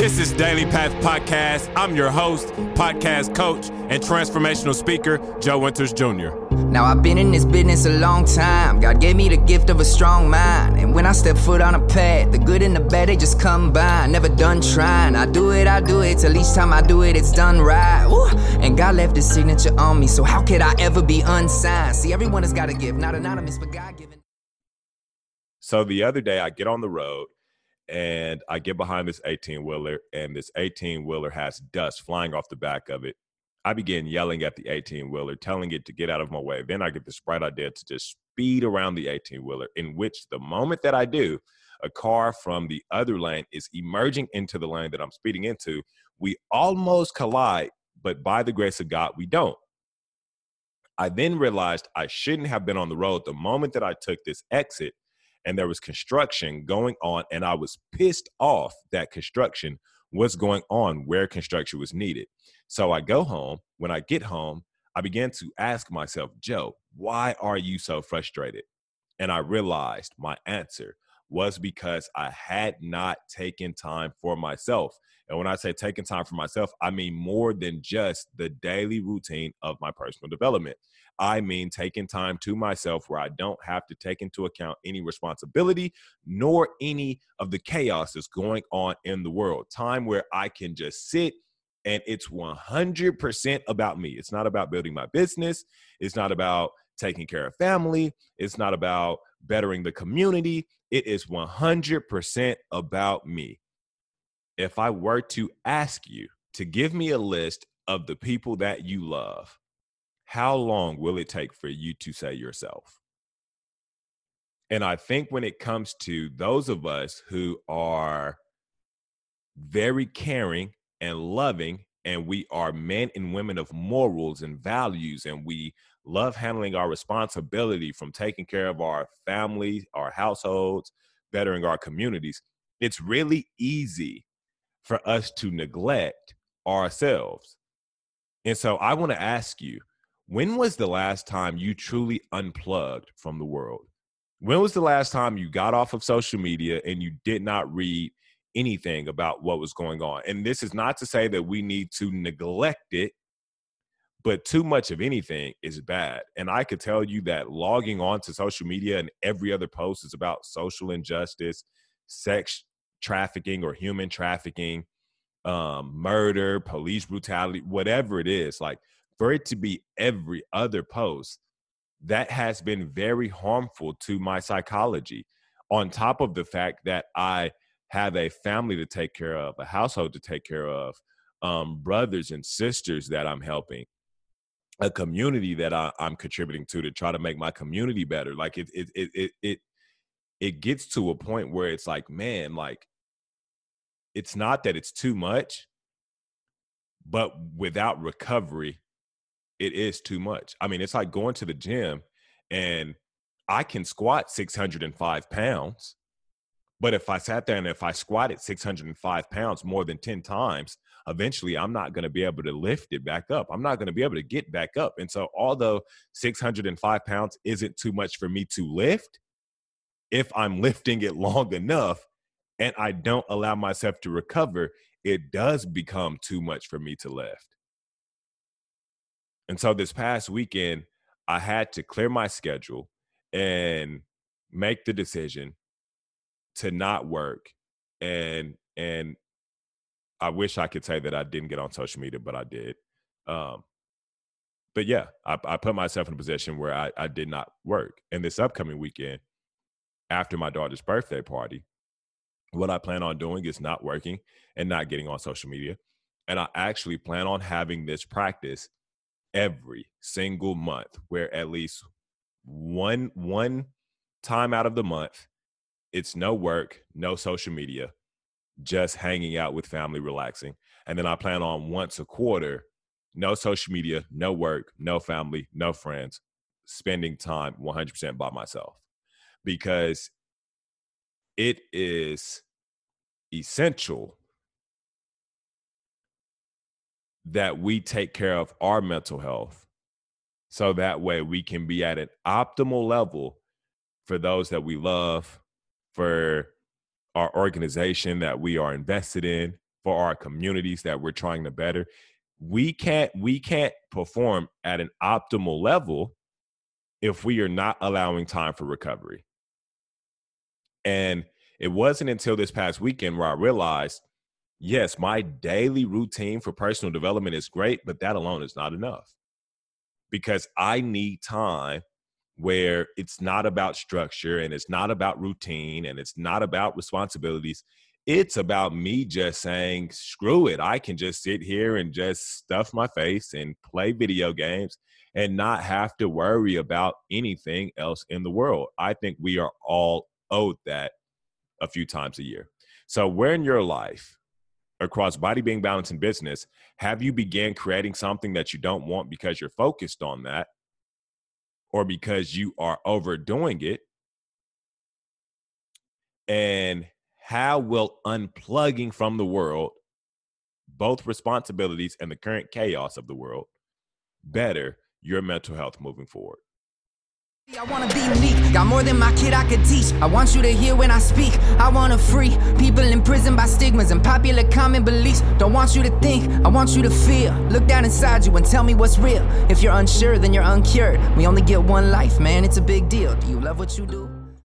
This is Daily Path Podcast. I'm your host, podcast coach, and transformational speaker, Joe Winters Jr. Now I've been in this business a long time. God gave me the gift of a strong mind. And when I step foot on a pad, the good and the bad, they just come by. Never done trying. I do it, I do it. Till each time I do it, it's done right. Ooh. And God left his signature on me. So how could I ever be unsigned? See, everyone has got a gift, not anonymous, but God given. So the other day, I get on the road and I get behind this 18 wheeler, and this 18 wheeler has dust flying off the back of it. I begin yelling at the 18 wheeler, telling it to get out of my way. Then I get this bright idea to just speed around the 18 wheeler, in which the moment that I do, a car from the other lane is emerging into the lane that I'm speeding into. We almost collide, but by the grace of God, we don't. I then realized I shouldn't have been on the road the moment that I took this exit and there was construction going on and i was pissed off that construction was going on where construction was needed so i go home when i get home i began to ask myself joe why are you so frustrated and i realized my answer was because I had not taken time for myself. And when I say taking time for myself, I mean more than just the daily routine of my personal development. I mean taking time to myself where I don't have to take into account any responsibility nor any of the chaos that's going on in the world. Time where I can just sit and it's 100% about me. It's not about building my business, it's not about taking care of family, it's not about bettering the community. It is 100% about me. If I were to ask you to give me a list of the people that you love, how long will it take for you to say yourself? And I think when it comes to those of us who are very caring and loving, and we are men and women of morals and values, and we love handling our responsibility from taking care of our families, our households, bettering our communities, it's really easy for us to neglect ourselves. And so I want to ask you when was the last time you truly unplugged from the world? When was the last time you got off of social media and you did not read anything about what was going on? And this is not to say that we need to neglect it, but too much of anything is bad. And I could tell you that logging on to social media and every other post is about social injustice, sex trafficking or human trafficking, um, murder, police brutality, whatever it is. Like for it to be every other post, that has been very harmful to my psychology. On top of the fact that I have a family to take care of, a household to take care of, um, brothers and sisters that I'm helping, a community that I, am contributing to to try to make my community better. Like it, it, it, it, it, it gets to a point where it's like, man, like it's not that it's too much, but without recovery, it is too much. I mean, it's like going to the gym and I can squat 605 pounds, but if I sat there and if I squatted 605 pounds more than 10 times, eventually I'm not going to be able to lift it back up. I'm not going to be able to get back up. And so, although 605 pounds isn't too much for me to lift, if I'm lifting it long enough and I don't allow myself to recover, it does become too much for me to lift. And so this past weekend, I had to clear my schedule and make the decision to not work and and I wish I could say that I didn't get on social media, but I did. Um, but yeah, I, I, put myself in a position where I, I did not work. And this upcoming weekend, after my daughter's birthday party, what I plan on doing is not working and not getting on social media. And I actually plan on having this practice every single month where at least one one time out of the month it's no work no social media just hanging out with family relaxing. And then i plan on once a quarter no social media no work no family no friends spending time 100% by myself. Because it is essential that we take care of our mental health so that way we can be at an optimal level for those that we love, for our organization that we are invested in, for our communities that we're trying to better, we can't we can't perform at an optimal level if we are not allowing time for recovery. And it wasn't until this past weekend where I realized, yes, my daily routine for personal development is great, but that alone is not enough. Because I need time where it's not about structure and it's not about routine and it's not about responsibilities. It's about me just saying, screw it. I can just sit here and just stuff my face and play video games and not have to worry about anything else in the world. I think we are all owed that a few times a year. So, where in your life, across body, being, balance, and business, have you began creating something that you don't want because you're focused on that? or because you are overdoing it? And how will unplugging from the world, both responsibilities and the current chaos of the world, better your mental health moving forward? I wanna be unique, got more than my kid I could teach. I want you to hear when I speak. I wanna free people imprisoned by stigmas and popular common beliefs. Don't want you to think, I want you to feel. Look down inside you and tell me what's real. If you're unsure, then you're uncured. We only get one life, man, it's a big deal. Do you love what you do?